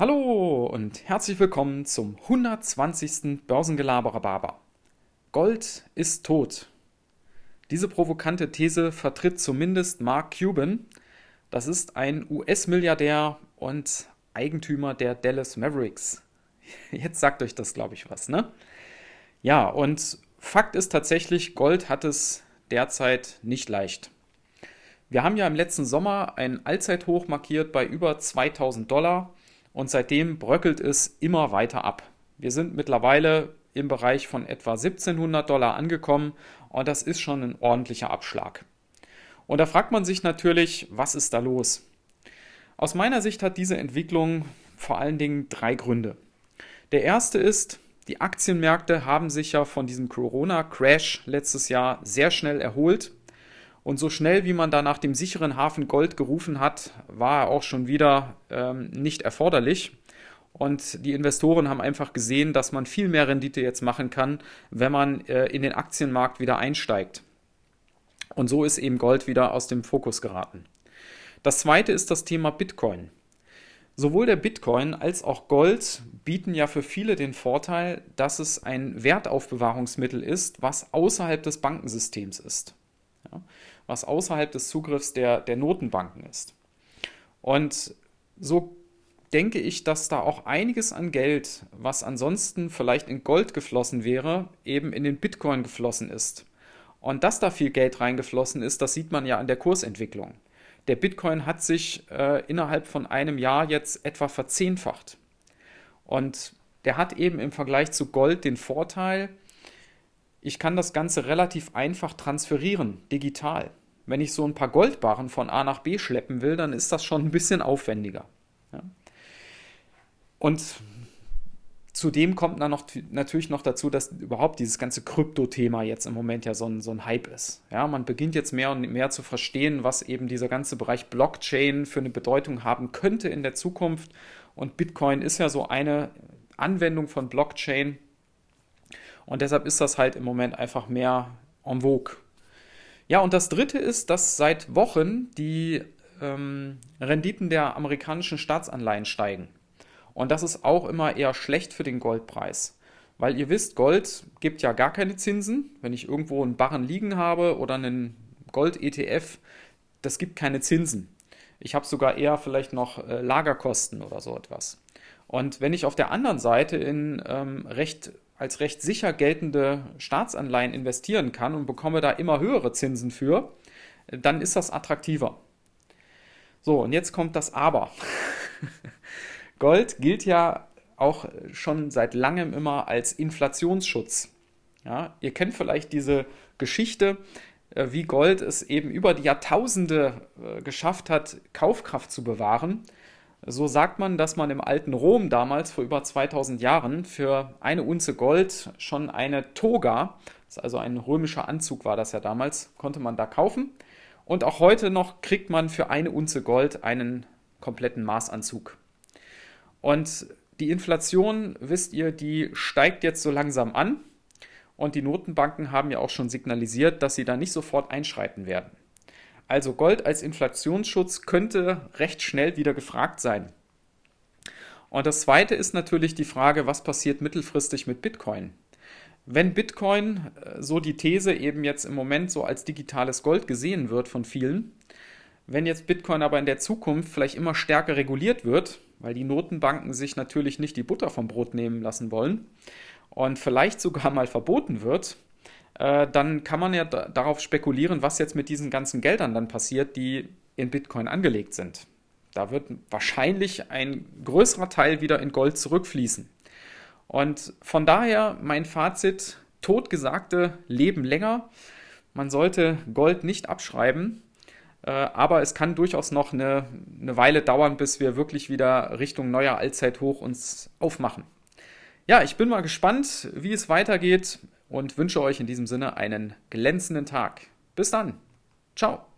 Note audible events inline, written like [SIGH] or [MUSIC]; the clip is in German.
Hallo und herzlich willkommen zum 120. Börsengelaberer Gold ist tot. Diese provokante These vertritt zumindest Mark Cuban. Das ist ein US-Milliardär und Eigentümer der Dallas Mavericks. [LAUGHS] Jetzt sagt euch das, glaube ich, was, ne? Ja, und Fakt ist tatsächlich, Gold hat es derzeit nicht leicht. Wir haben ja im letzten Sommer ein Allzeithoch markiert bei über 2000 Dollar und seitdem bröckelt es immer weiter ab. Wir sind mittlerweile im Bereich von etwa 1700 Dollar angekommen und das ist schon ein ordentlicher Abschlag. Und da fragt man sich natürlich, was ist da los? Aus meiner Sicht hat diese Entwicklung vor allen Dingen drei Gründe. Der erste ist, die Aktienmärkte haben sich ja von diesem Corona-Crash letztes Jahr sehr schnell erholt. Und so schnell, wie man da nach dem sicheren Hafen Gold gerufen hat, war er auch schon wieder ähm, nicht erforderlich. Und die Investoren haben einfach gesehen, dass man viel mehr Rendite jetzt machen kann, wenn man äh, in den Aktienmarkt wieder einsteigt. Und so ist eben Gold wieder aus dem Fokus geraten. Das zweite ist das Thema Bitcoin. Sowohl der Bitcoin als auch Gold bieten ja für viele den Vorteil, dass es ein Wertaufbewahrungsmittel ist, was außerhalb des Bankensystems ist. Ja, was außerhalb des Zugriffs der, der Notenbanken ist. Und so denke ich, dass da auch einiges an Geld, was ansonsten vielleicht in Gold geflossen wäre, eben in den Bitcoin geflossen ist. Und dass da viel Geld reingeflossen ist, das sieht man ja an der Kursentwicklung. Der Bitcoin hat sich äh, innerhalb von einem Jahr jetzt etwa verzehnfacht. Und der hat eben im Vergleich zu Gold den Vorteil, ich kann das Ganze relativ einfach transferieren, digital. Wenn ich so ein paar Goldbarren von A nach B schleppen will, dann ist das schon ein bisschen aufwendiger. Ja. Und zudem kommt dann noch, natürlich noch dazu, dass überhaupt dieses ganze Krypto-Thema jetzt im Moment ja so ein, so ein Hype ist. Ja, man beginnt jetzt mehr und mehr zu verstehen, was eben dieser ganze Bereich Blockchain für eine Bedeutung haben könnte in der Zukunft. Und Bitcoin ist ja so eine Anwendung von Blockchain. Und deshalb ist das halt im Moment einfach mehr en vogue. Ja, und das Dritte ist, dass seit Wochen die ähm, Renditen der amerikanischen Staatsanleihen steigen. Und das ist auch immer eher schlecht für den Goldpreis. Weil ihr wisst, Gold gibt ja gar keine Zinsen. Wenn ich irgendwo einen Barren liegen habe oder einen Gold-ETF, das gibt keine Zinsen. Ich habe sogar eher vielleicht noch äh, Lagerkosten oder so etwas. Und wenn ich auf der anderen Seite in ähm, recht, als recht sicher geltende Staatsanleihen investieren kann und bekomme da immer höhere Zinsen für, dann ist das attraktiver. So, und jetzt kommt das Aber. [LAUGHS] Gold gilt ja auch schon seit langem immer als Inflationsschutz. Ja, ihr kennt vielleicht diese Geschichte, äh, wie Gold es eben über die Jahrtausende äh, geschafft hat, Kaufkraft zu bewahren. So sagt man, dass man im alten Rom damals vor über 2000 Jahren für eine Unze Gold schon eine Toga, also ein römischer Anzug war das ja damals, konnte man da kaufen. Und auch heute noch kriegt man für eine Unze Gold einen kompletten Maßanzug. Und die Inflation, wisst ihr, die steigt jetzt so langsam an. Und die Notenbanken haben ja auch schon signalisiert, dass sie da nicht sofort einschreiten werden. Also Gold als Inflationsschutz könnte recht schnell wieder gefragt sein. Und das Zweite ist natürlich die Frage, was passiert mittelfristig mit Bitcoin? Wenn Bitcoin, äh, so die These eben jetzt im Moment so als digitales Gold gesehen wird von vielen, wenn jetzt Bitcoin aber in der Zukunft vielleicht immer stärker reguliert wird, weil die Notenbanken sich natürlich nicht die Butter vom Brot nehmen lassen wollen und vielleicht sogar mal verboten wird, äh, dann kann man ja darauf spekulieren, was jetzt mit diesen ganzen Geldern dann passiert, die in Bitcoin angelegt sind. Da wird wahrscheinlich ein größerer Teil wieder in Gold zurückfließen. Und von daher mein Fazit, totgesagte leben länger. Man sollte Gold nicht abschreiben, äh, aber es kann durchaus noch eine, eine Weile dauern, bis wir wirklich wieder Richtung neuer Allzeithoch uns aufmachen. Ja, ich bin mal gespannt, wie es weitergeht und wünsche euch in diesem Sinne einen glänzenden Tag. Bis dann. Ciao.